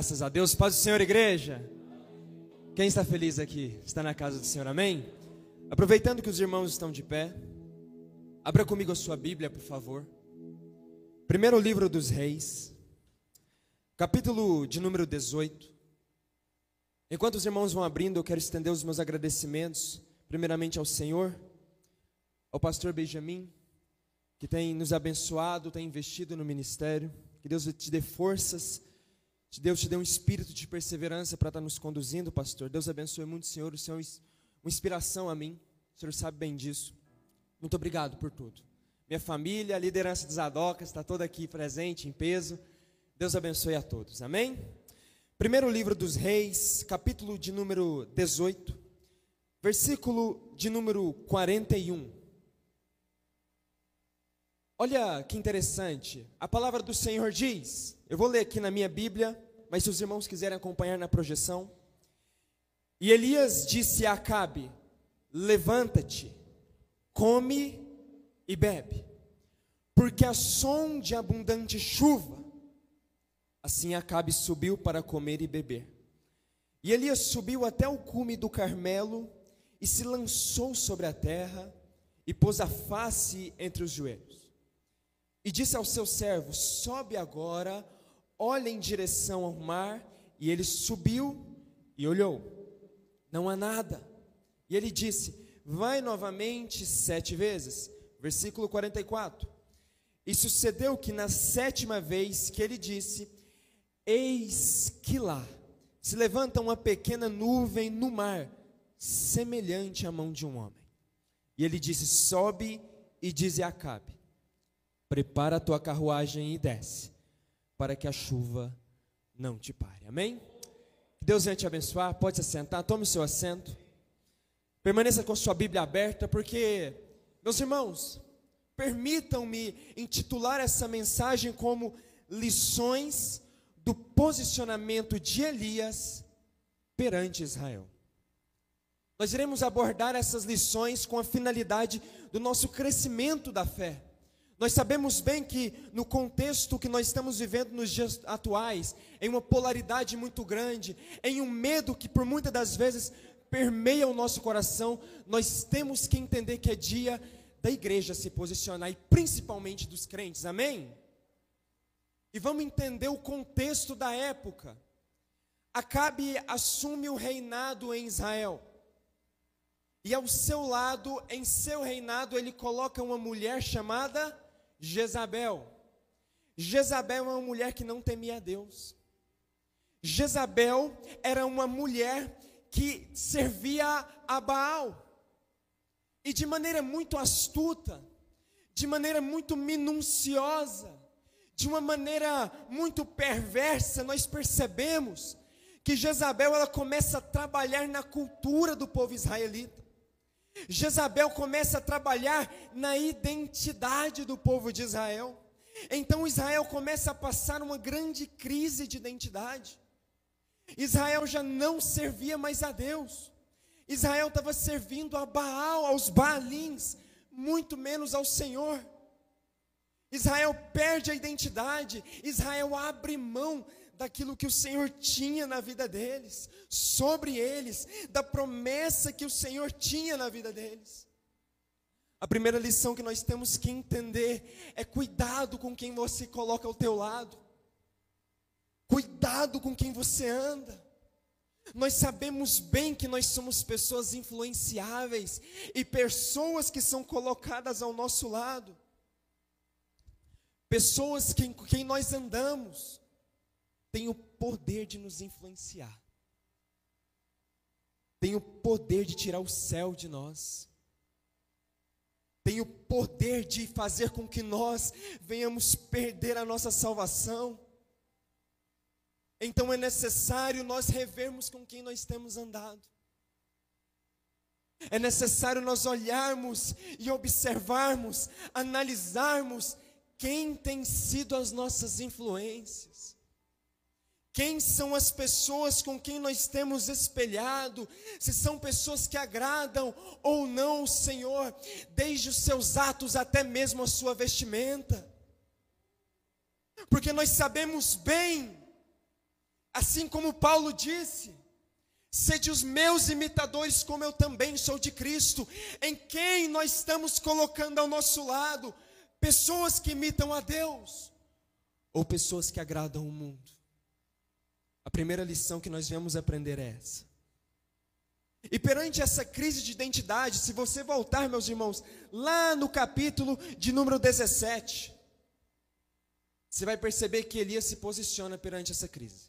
Graças a Deus. Paz do Senhor, igreja. Quem está feliz aqui? Está na casa do Senhor, amém? Aproveitando que os irmãos estão de pé, abra comigo a sua Bíblia, por favor. Primeiro livro dos Reis, capítulo de número 18. Enquanto os irmãos vão abrindo, eu quero estender os meus agradecimentos, primeiramente ao Senhor, ao pastor Benjamin, que tem nos abençoado, tem investido no ministério. Que Deus te dê forças Deus te deu um espírito de perseverança para estar nos conduzindo, pastor. Deus abençoe muito, Senhor. O Senhor é uma inspiração a mim. O Senhor sabe bem disso. Muito obrigado por tudo. Minha família, a liderança dos Adocas está toda aqui presente, em peso. Deus abençoe a todos. Amém? Primeiro livro dos Reis, capítulo de número 18, versículo de número 41. Olha que interessante. A palavra do Senhor diz: eu vou ler aqui na minha Bíblia, mas se os irmãos quiserem acompanhar na projeção. E Elias disse a Acabe: Levanta-te, come e bebe, porque a som de abundante chuva. Assim Acabe subiu para comer e beber. E Elias subiu até o cume do Carmelo e se lançou sobre a terra e pôs a face entre os joelhos. E disse aos seus servos: Sobe agora olha em direção ao mar, e ele subiu e olhou. Não há nada. E ele disse: Vai novamente sete vezes. Versículo 44. E sucedeu que na sétima vez que ele disse: Eis que lá se levanta uma pequena nuvem no mar, semelhante à mão de um homem. E ele disse: Sobe e dize a Acabe: Prepara a tua carruagem e desce para que a chuva não te pare. Amém? Que Deus venha te abençoar. Pode se sentar, tome o seu assento. Permaneça com sua Bíblia aberta, porque, meus irmãos, permitam-me intitular essa mensagem como lições do posicionamento de Elias perante Israel. Nós iremos abordar essas lições com a finalidade do nosso crescimento da fé. Nós sabemos bem que no contexto que nós estamos vivendo nos dias atuais, em uma polaridade muito grande, em um medo que por muitas das vezes permeia o nosso coração, nós temos que entender que é dia da igreja se posicionar e principalmente dos crentes. Amém? E vamos entender o contexto da época. Acabe assume o reinado em Israel. E ao seu lado, em seu reinado, ele coloca uma mulher chamada Jezabel. Jezabel é uma mulher que não temia a Deus. Jezabel era uma mulher que servia a Baal. E de maneira muito astuta, de maneira muito minuciosa, de uma maneira muito perversa, nós percebemos que Jezabel ela começa a trabalhar na cultura do povo israelita. Jezabel começa a trabalhar na identidade do povo de Israel. Então Israel começa a passar uma grande crise de identidade. Israel já não servia mais a Deus. Israel estava servindo a Baal, aos Baalins, muito menos ao Senhor. Israel perde a identidade, Israel abre mão daquilo que o Senhor tinha na vida deles, sobre eles, da promessa que o Senhor tinha na vida deles. A primeira lição que nós temos que entender é cuidado com quem você coloca ao teu lado. Cuidado com quem você anda. Nós sabemos bem que nós somos pessoas influenciáveis e pessoas que são colocadas ao nosso lado. Pessoas com quem nós andamos tem o poder de nos influenciar, tem o poder de tirar o céu de nós, tem o poder de fazer com que nós venhamos perder a nossa salvação. Então é necessário nós revermos com quem nós temos andado. É necessário nós olharmos e observarmos, analisarmos quem tem sido as nossas influências. Quem são as pessoas com quem nós temos espelhado? Se são pessoas que agradam ou não o Senhor, desde os seus atos até mesmo a sua vestimenta. Porque nós sabemos bem Assim como Paulo disse, sede os meus imitadores, como eu também sou de Cristo. Em quem nós estamos colocando ao nosso lado? Pessoas que imitam a Deus ou pessoas que agradam o mundo? A primeira lição que nós viemos aprender é essa. E perante essa crise de identidade, se você voltar, meus irmãos, lá no capítulo de número 17, você vai perceber que Elias se posiciona perante essa crise.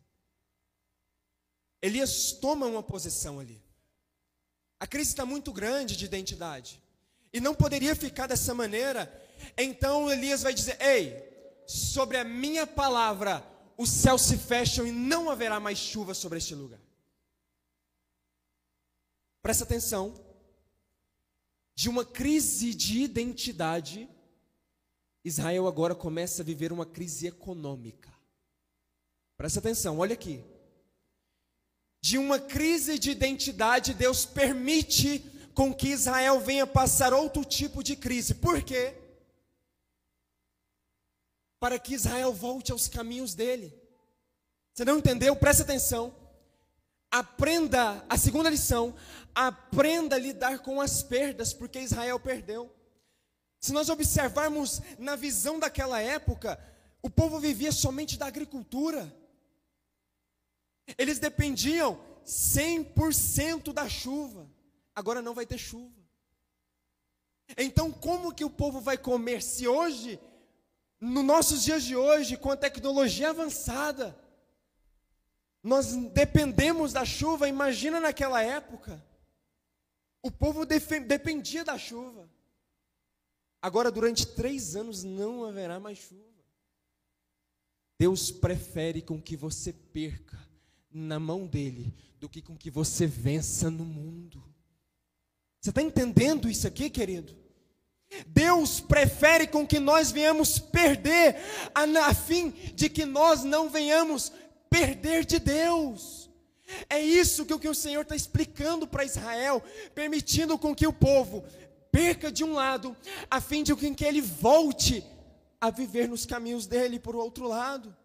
Elias toma uma posição ali. A crise está muito grande de identidade. E não poderia ficar dessa maneira. Então Elias vai dizer: Ei, sobre a minha palavra, os céus se fecham e não haverá mais chuva sobre este lugar. Presta atenção. De uma crise de identidade, Israel agora começa a viver uma crise econômica. Presta atenção, olha aqui. De uma crise de identidade, Deus permite com que Israel venha passar outro tipo de crise. Por quê? Para que Israel volte aos caminhos dele. Você não entendeu? Presta atenção. Aprenda, a segunda lição, aprenda a lidar com as perdas, porque Israel perdeu. Se nós observarmos na visão daquela época, o povo vivia somente da agricultura. Eles dependiam 100% da chuva. Agora não vai ter chuva. Então, como que o povo vai comer se hoje, nos nossos dias de hoje, com a tecnologia avançada, nós dependemos da chuva, imagina naquela época. O povo dependia da chuva. Agora, durante três anos, não haverá mais chuva. Deus prefere com que você perca na mão dele do que com que você vença no mundo. Você está entendendo isso aqui, querido? Deus prefere com que nós venhamos perder, a, fim de que nós não venhamos perder de Deus. É isso que, que o Senhor está explicando para Israel, permitindo com que o povo perca de um lado, a fim de que ele volte a viver nos caminhos dele por outro lado.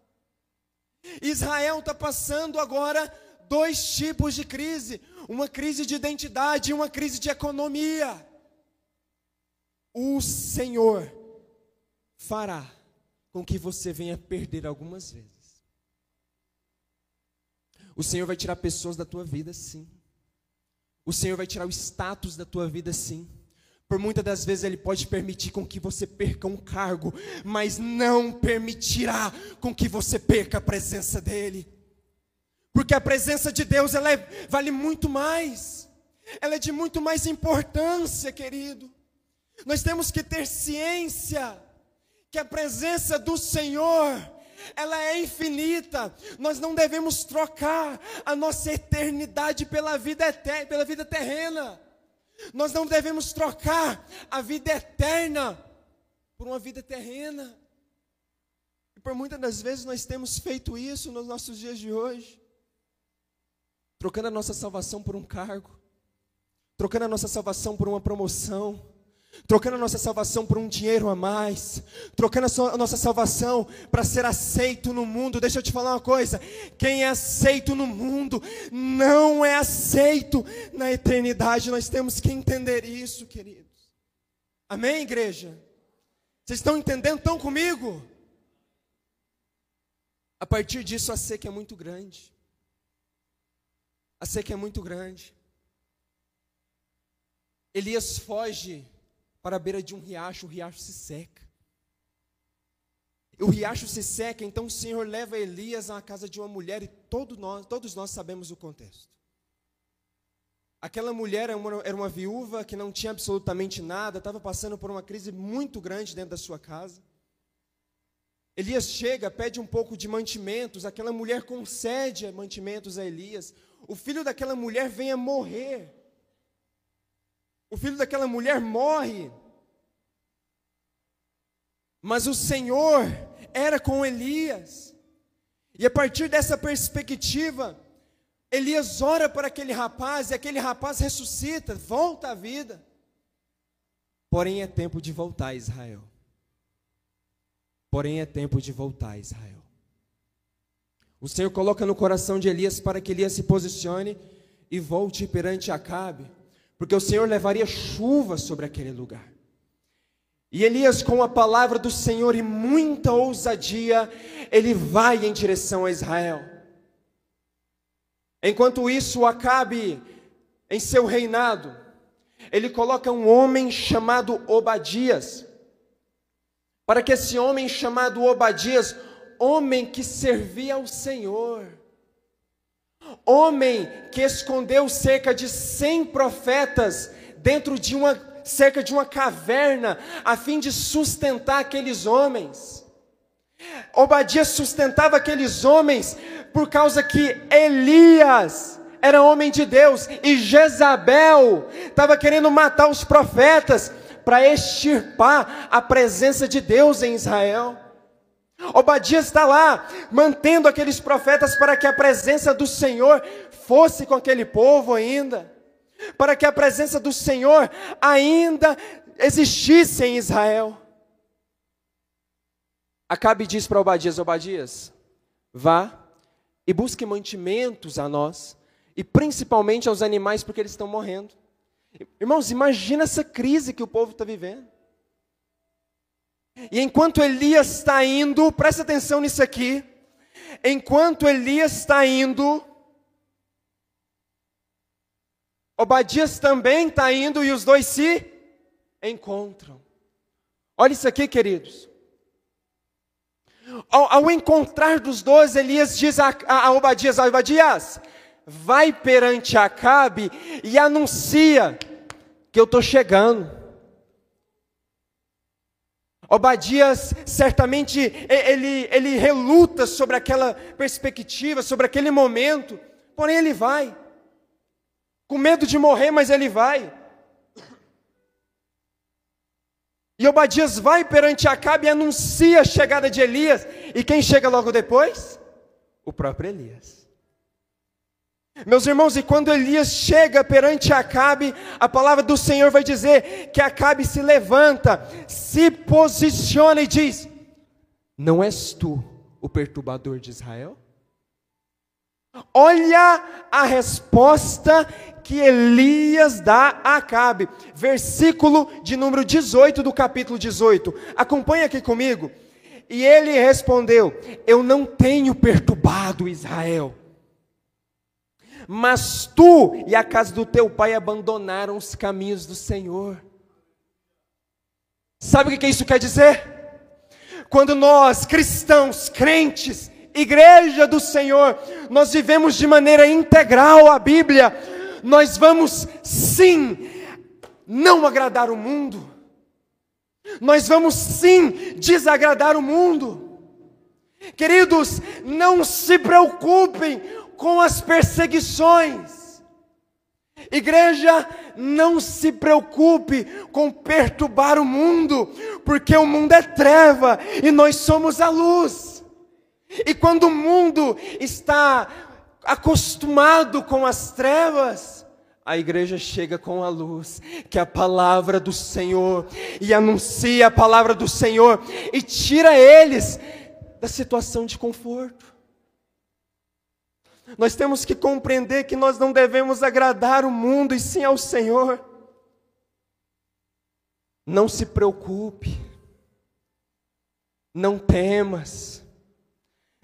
Israel está passando agora dois tipos de crise: uma crise de identidade e uma crise de economia. O Senhor fará com que você venha perder algumas vezes. O Senhor vai tirar pessoas da tua vida, sim. O Senhor vai tirar o status da tua vida, sim. Por muitas das vezes Ele pode permitir com que você perca um cargo, mas não permitirá com que você perca a presença dEle. Porque a presença de Deus, ela é, vale muito mais. Ela é de muito mais importância, querido. Nós temos que ter ciência que a presença do Senhor ela é infinita. Nós não devemos trocar a nossa eternidade pela vida, pela vida terrena. Nós não devemos trocar a vida eterna por uma vida terrena. E por muitas das vezes nós temos feito isso nos nossos dias de hoje, trocando a nossa salvação por um cargo, trocando a nossa salvação por uma promoção trocando a nossa salvação por um dinheiro a mais, trocando a nossa salvação para ser aceito no mundo. Deixa eu te falar uma coisa: quem é aceito no mundo não é aceito na eternidade. Nós temos que entender isso, queridos. Amém, igreja? Vocês estão entendendo? Estão comigo? A partir disso, a seca é muito grande. A seca é muito grande. Elias foge para a beira de um riacho, o riacho se seca. O riacho se seca, então o Senhor leva Elias à casa de uma mulher e todo nós, todos nós sabemos o contexto. Aquela mulher era uma, era uma viúva que não tinha absolutamente nada, estava passando por uma crise muito grande dentro da sua casa. Elias chega, pede um pouco de mantimentos, aquela mulher concede mantimentos a Elias. O filho daquela mulher vem a morrer. O filho daquela mulher morre. Mas o Senhor era com Elias. E a partir dessa perspectiva, Elias ora para aquele rapaz e aquele rapaz ressuscita, volta à vida. Porém é tempo de voltar a Israel. Porém é tempo de voltar a Israel. O Senhor coloca no coração de Elias para que Elias se posicione e volte perante Acabe, porque o Senhor levaria chuva sobre aquele lugar. E Elias, com a palavra do Senhor e muita ousadia, ele vai em direção a Israel. Enquanto isso, Acabe, em seu reinado, ele coloca um homem chamado Obadias, para que esse homem chamado Obadias, homem que servia ao Senhor, homem que escondeu cerca de 100 profetas dentro de uma cerca de uma caverna a fim de sustentar aqueles homens. Obadias sustentava aqueles homens por causa que Elias era homem de Deus e Jezabel estava querendo matar os profetas para extirpar a presença de Deus em Israel. Obadias está lá, mantendo aqueles profetas para que a presença do Senhor fosse com aquele povo ainda, para que a presença do Senhor ainda existisse em Israel. Acabe diz para Obadias: Obadias, vá e busque mantimentos a nós, e principalmente aos animais, porque eles estão morrendo. Irmãos, imagina essa crise que o povo está vivendo. E enquanto Elias está indo, presta atenção nisso aqui. Enquanto Elias está indo, Obadias também está indo e os dois se encontram. Olha isso aqui, queridos. Ao, ao encontrar dos dois, Elias diz a, a, a Obadias: Obadias, vai perante Acabe e anuncia que eu estou chegando. Obadias certamente ele, ele reluta sobre aquela perspectiva, sobre aquele momento, porém ele vai, com medo de morrer, mas ele vai. E Obadias vai perante Acabe e anuncia a chegada de Elias, e quem chega logo depois? O próprio Elias. Meus irmãos, e quando Elias chega perante Acabe, a palavra do Senhor vai dizer que Acabe se levanta, se posiciona e diz: Não és tu o perturbador de Israel? Olha a resposta que Elias dá a Acabe, versículo de número 18 do capítulo 18. Acompanha aqui comigo. E ele respondeu: Eu não tenho perturbado Israel mas tu e a casa do teu pai abandonaram os caminhos do Senhor. Sabe o que isso quer dizer? Quando nós, cristãos, crentes, igreja do Senhor, nós vivemos de maneira integral a Bíblia, nós vamos sim não agradar o mundo, nós vamos sim desagradar o mundo. Queridos, não se preocupem com as perseguições. Igreja, não se preocupe com perturbar o mundo, porque o mundo é treva e nós somos a luz. E quando o mundo está acostumado com as trevas, a igreja chega com a luz, que é a palavra do Senhor, e anuncia a palavra do Senhor, e tira eles da situação de conforto. Nós temos que compreender que nós não devemos agradar o mundo e sim ao Senhor. Não se preocupe, não temas,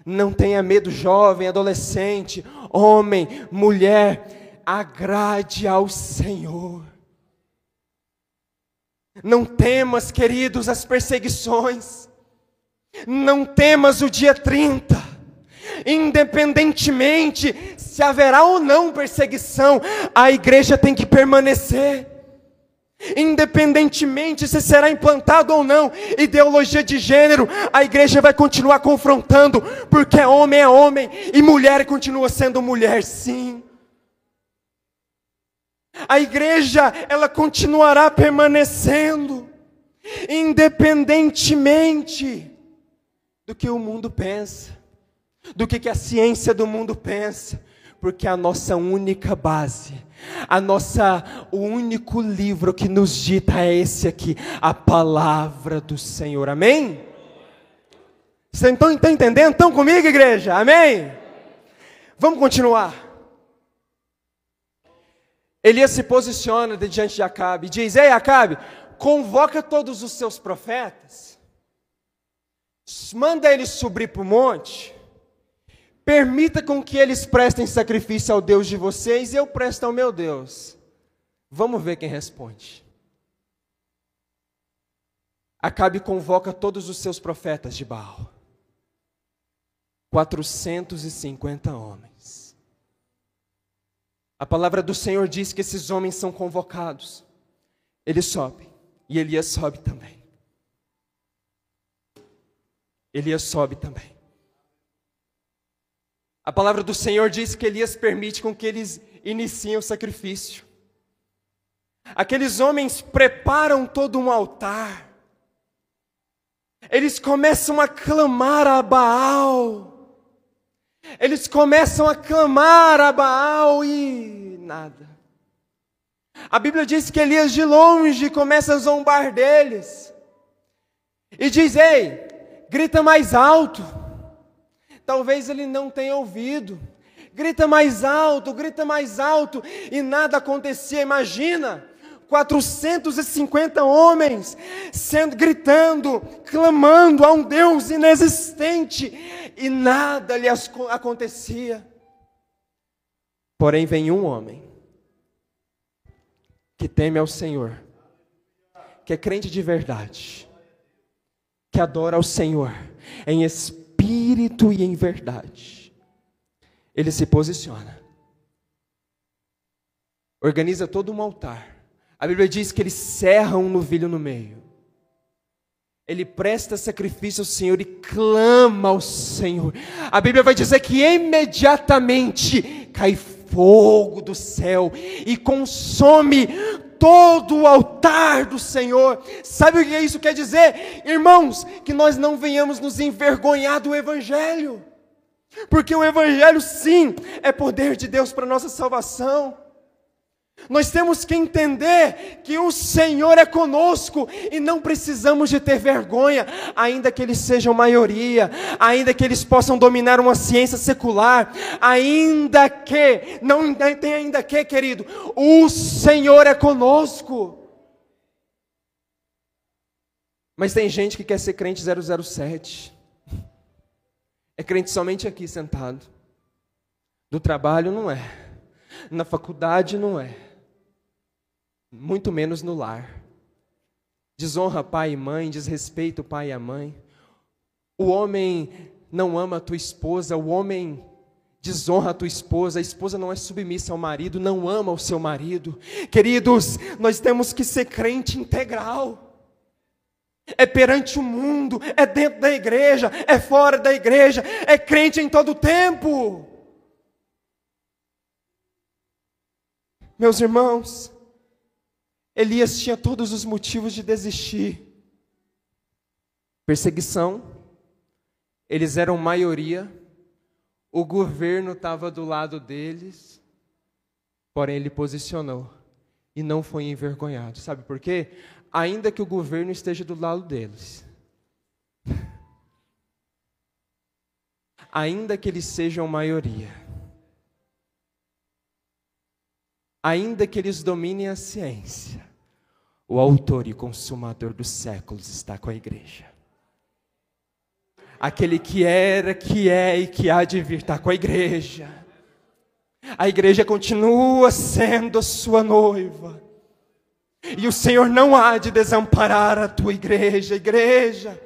não tenha medo, jovem, adolescente, homem, mulher, agrade ao Senhor. Não temas, queridos, as perseguições, não temas o dia 30 independentemente se haverá ou não perseguição, a igreja tem que permanecer. Independentemente se será implantado ou não ideologia de gênero, a igreja vai continuar confrontando, porque homem é homem e mulher continua sendo mulher, sim. A igreja, ela continuará permanecendo, independentemente do que o mundo pensa do que, que a ciência do mundo pensa, porque a nossa única base, a nossa, o único livro que nos dita é esse aqui, a palavra do Senhor. Amém? Vocês estão, estão entendendo? Estão comigo, igreja? Amém? Vamos continuar. Elias se posiciona diante de Acabe e diz: Ei, Acabe, convoca todos os seus profetas, manda eles subir para o monte, permita com que eles prestem sacrifício ao Deus de vocês e eu presto ao meu Deus. Vamos ver quem responde. Acabe convoca todos os seus profetas de Baal. 450 homens. A palavra do Senhor diz que esses homens são convocados. Eles sobem. E Elias sobe também. Elias sobe também. A palavra do Senhor diz que Elias permite com que eles iniciem o sacrifício. Aqueles homens preparam todo um altar. Eles começam a clamar a Baal. Eles começam a clamar a Baal e nada. A Bíblia diz que Elias de longe começa a zombar deles. E diz: Ei, grita mais alto. Talvez ele não tenha ouvido. Grita mais alto, grita mais alto. E nada acontecia. Imagina 450 homens sendo gritando, clamando a um Deus inexistente e nada lhe acontecia. Porém vem um homem que teme ao Senhor, que é crente de verdade, que adora ao Senhor em espírito e em verdade. Ele se posiciona, organiza todo um altar a Bíblia diz que eles serram um novilho no meio. Ele presta sacrifício ao Senhor e clama ao Senhor. A Bíblia vai dizer que imediatamente cai fogo do céu e consome todo o altar do Senhor. Sabe o que isso quer dizer? Irmãos, que nós não venhamos nos envergonhar do Evangelho. Porque o Evangelho, sim, é poder de Deus para nossa salvação. Nós temos que entender que o Senhor é conosco e não precisamos de ter vergonha, ainda que eles sejam maioria, ainda que eles possam dominar uma ciência secular, ainda que, não tem ainda que, querido, o Senhor é conosco. Mas tem gente que quer ser crente 007, é crente somente aqui sentado, do trabalho não é, na faculdade não é muito menos no lar. Desonra pai e mãe, desrespeita o pai e a mãe. O homem não ama a tua esposa, o homem desonra a tua esposa, a esposa não é submissa ao marido, não ama o seu marido. Queridos, nós temos que ser crente integral. É perante o mundo, é dentro da igreja, é fora da igreja, é crente em todo o tempo. Meus irmãos, Elias tinha todos os motivos de desistir. Perseguição, eles eram maioria, o governo estava do lado deles, porém ele posicionou e não foi envergonhado. Sabe por quê? Ainda que o governo esteja do lado deles, ainda que eles sejam maioria, ainda que eles dominem a ciência, o autor e consumador dos séculos está com a igreja. Aquele que era, que é e que há de vir está com a igreja. A igreja continua sendo sua noiva. E o Senhor não há de desamparar a tua igreja, igreja.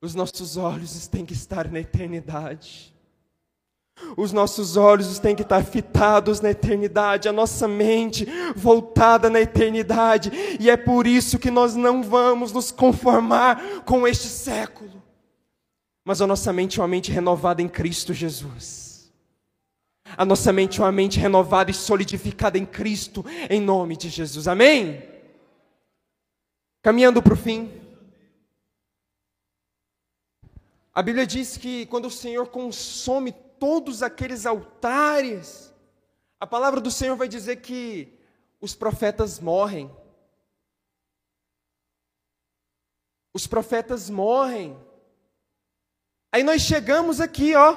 Os nossos olhos têm que estar na eternidade. Os nossos olhos têm que estar fitados na eternidade, a nossa mente voltada na eternidade, e é por isso que nós não vamos nos conformar com este século, mas a nossa mente é uma mente renovada em Cristo Jesus. A nossa mente é uma mente renovada e solidificada em Cristo, em nome de Jesus. Amém? Caminhando para o fim. A Bíblia diz que quando o Senhor consome todos aqueles altares. A palavra do Senhor vai dizer que os profetas morrem. Os profetas morrem. Aí nós chegamos aqui, ó.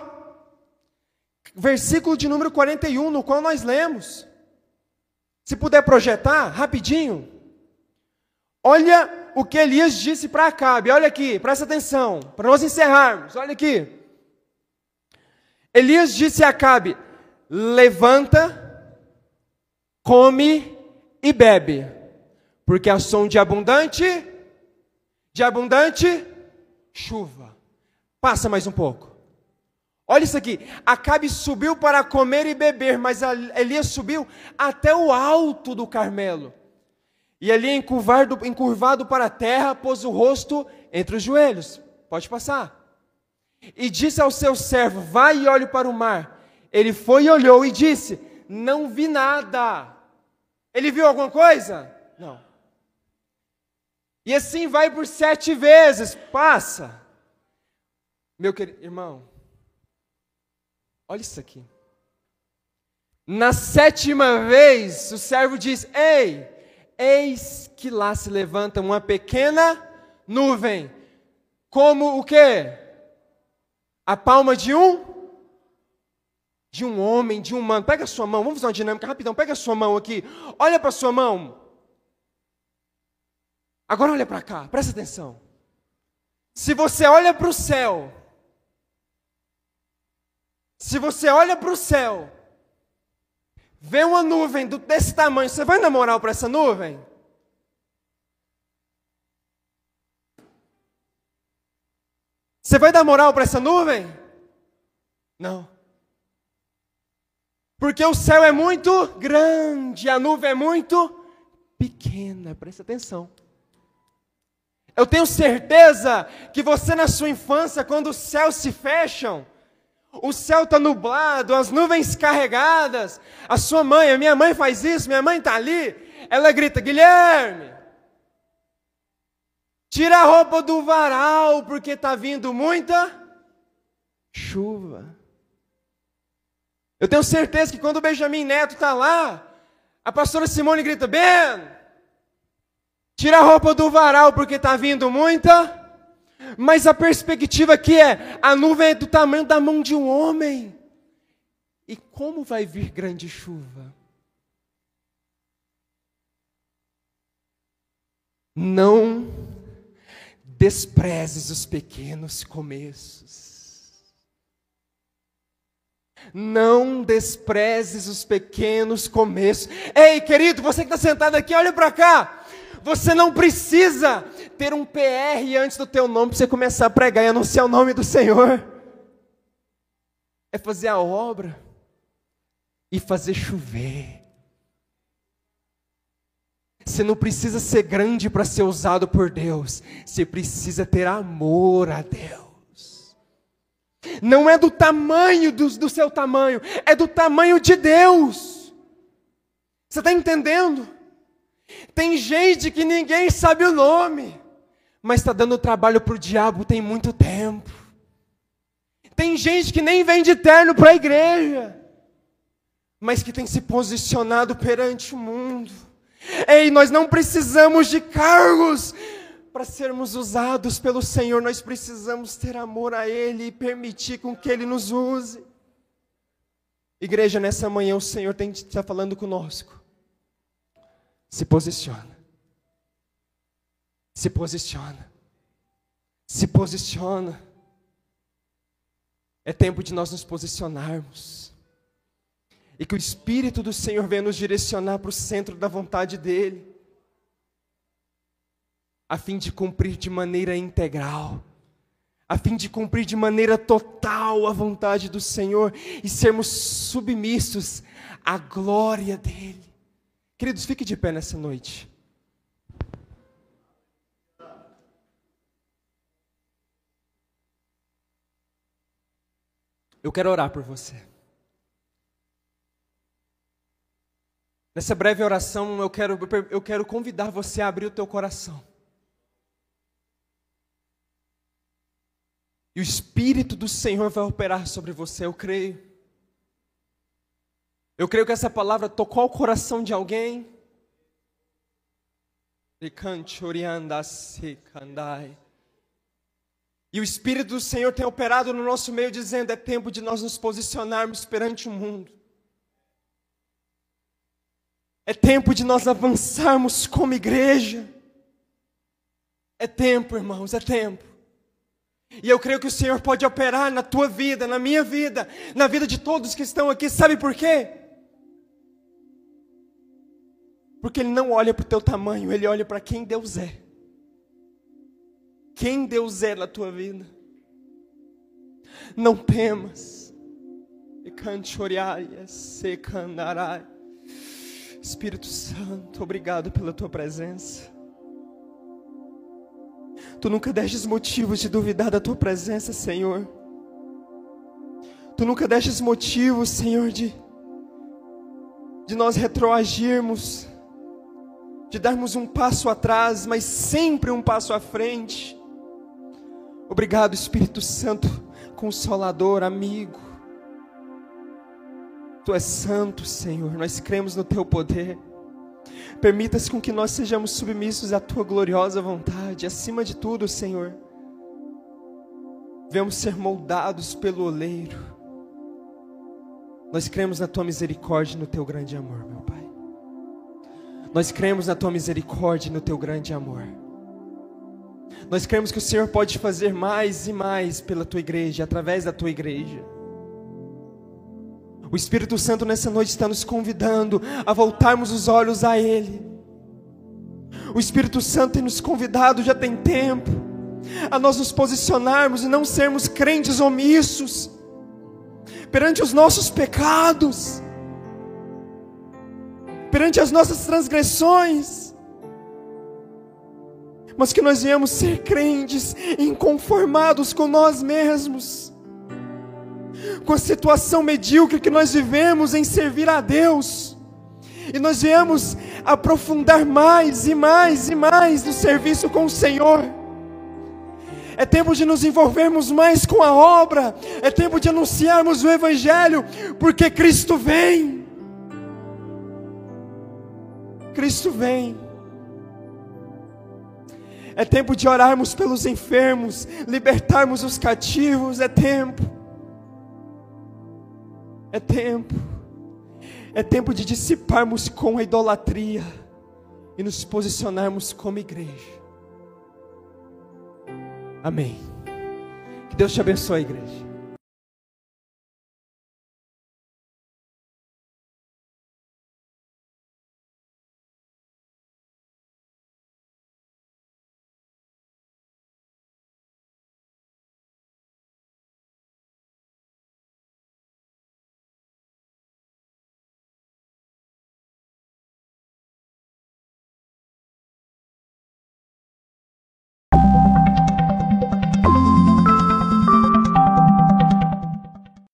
versículo de número 41, no qual nós lemos. Se puder projetar, rapidinho. Olha o que Elias disse para Acabe. Olha aqui, presta atenção, para nós encerrarmos. Olha aqui. Elias disse a Acabe: Levanta, come e bebe, porque a som de abundante, de abundante chuva. Passa mais um pouco. Olha isso aqui. Acabe subiu para comer e beber, mas Elias subiu até o alto do Carmelo. E ali, encurvado, encurvado para a terra, pôs o rosto entre os joelhos. Pode passar. E disse ao seu servo: Vai e olhe para o mar. Ele foi e olhou e disse: Não vi nada. Ele viu alguma coisa? Não. E assim vai por sete vezes. Passa. Meu querido irmão, Olha isso aqui. Na sétima vez, o servo diz: Ei, eis que lá se levanta uma pequena nuvem, como o quê? A palma de um de um homem, de um humano. Pega a sua mão, vamos fazer uma dinâmica rapidão. Pega a sua mão aqui. Olha para a sua mão. Agora olha para cá, presta atenção. Se você olha para o céu, se você olha para o céu, vê uma nuvem desse tamanho, você vai namorar para essa nuvem? Você vai dar moral para essa nuvem? Não. Porque o céu é muito grande, a nuvem é muito pequena, presta atenção. Eu tenho certeza que você, na sua infância, quando os céus se fecham, o céu está nublado, as nuvens carregadas. A sua mãe, a minha mãe faz isso, minha mãe está ali. Ela grita: Guilherme, tira a roupa do varal, porque está vindo muita chuva. Eu tenho certeza que quando o Benjamin Neto está lá, a pastora Simone grita: Ben, tira a roupa do varal, porque está vindo muita mas a perspectiva aqui é: a nuvem é do tamanho da mão de um homem. E como vai vir grande chuva? Não desprezes os pequenos começos. Não desprezes os pequenos começos. Ei, querido, você que está sentado aqui, olha para cá. Você não precisa ter um PR antes do teu nome para você começar a pregar e anunciar o nome do Senhor. É fazer a obra e fazer chover. Você não precisa ser grande para ser usado por Deus. Você precisa ter amor a Deus. Não é do tamanho do, do seu tamanho, é do tamanho de Deus. Você está entendendo? Tem gente que ninguém sabe o nome, mas está dando trabalho para o diabo tem muito tempo. Tem gente que nem vem de terno para a igreja, mas que tem se posicionado perante o mundo. Ei, nós não precisamos de cargos para sermos usados pelo Senhor, nós precisamos ter amor a Ele e permitir com que Ele nos use. Igreja, nessa manhã o Senhor tem está falando conosco. Se posiciona. Se posiciona. Se posiciona. É tempo de nós nos posicionarmos. E que o Espírito do Senhor venha nos direcionar para o centro da vontade dEle, a fim de cumprir de maneira integral, a fim de cumprir de maneira total a vontade do Senhor e sermos submissos à glória dEle. Queridos, fique de pé nessa noite. Eu quero orar por você. Nessa breve oração, eu quero, eu quero convidar você a abrir o teu coração. E o Espírito do Senhor vai operar sobre você, eu creio. Eu creio que essa palavra tocou o coração de alguém. E o Espírito do Senhor tem operado no nosso meio, dizendo: é tempo de nós nos posicionarmos perante o mundo. É tempo de nós avançarmos como igreja. É tempo, irmãos, é tempo. E eu creio que o Senhor pode operar na tua vida, na minha vida, na vida de todos que estão aqui. Sabe por quê? Porque Ele não olha para o teu tamanho, Ele olha para quem Deus é. Quem Deus é na tua vida. Não temas. Espírito Santo, obrigado pela tua presença. Tu nunca destes motivos de duvidar da tua presença, Senhor. Tu nunca destes motivos, Senhor, de, de nós retroagirmos, de darmos um passo atrás, mas sempre um passo à frente. Obrigado, Espírito Santo, consolador, amigo. Tu és santo, Senhor, nós cremos no teu poder. Permita-se com que nós sejamos submissos à tua gloriosa vontade. Acima de tudo, Senhor, vemos ser moldados pelo oleiro. Nós cremos na tua misericórdia e no teu grande amor, meu Pai. Nós cremos na tua misericórdia e no teu grande amor. Nós cremos que o Senhor pode fazer mais e mais pela tua igreja, através da tua igreja. O Espírito Santo nessa noite está nos convidando a voltarmos os olhos a Ele. O Espírito Santo tem nos convidado já tem tempo a nós nos posicionarmos e não sermos crentes omissos perante os nossos pecados, perante as nossas transgressões, mas que nós viemos ser crentes inconformados com nós mesmos com a situação medíocre que nós vivemos em servir a Deus. E nós viemos aprofundar mais e mais e mais no serviço com o Senhor. É tempo de nos envolvermos mais com a obra. É tempo de anunciarmos o Evangelho, porque Cristo vem. Cristo vem. É tempo de orarmos pelos enfermos, libertarmos os cativos. É tempo. É tempo. É tempo de dissiparmos com a idolatria e nos posicionarmos como igreja. Amém. Que Deus te abençoe, igreja.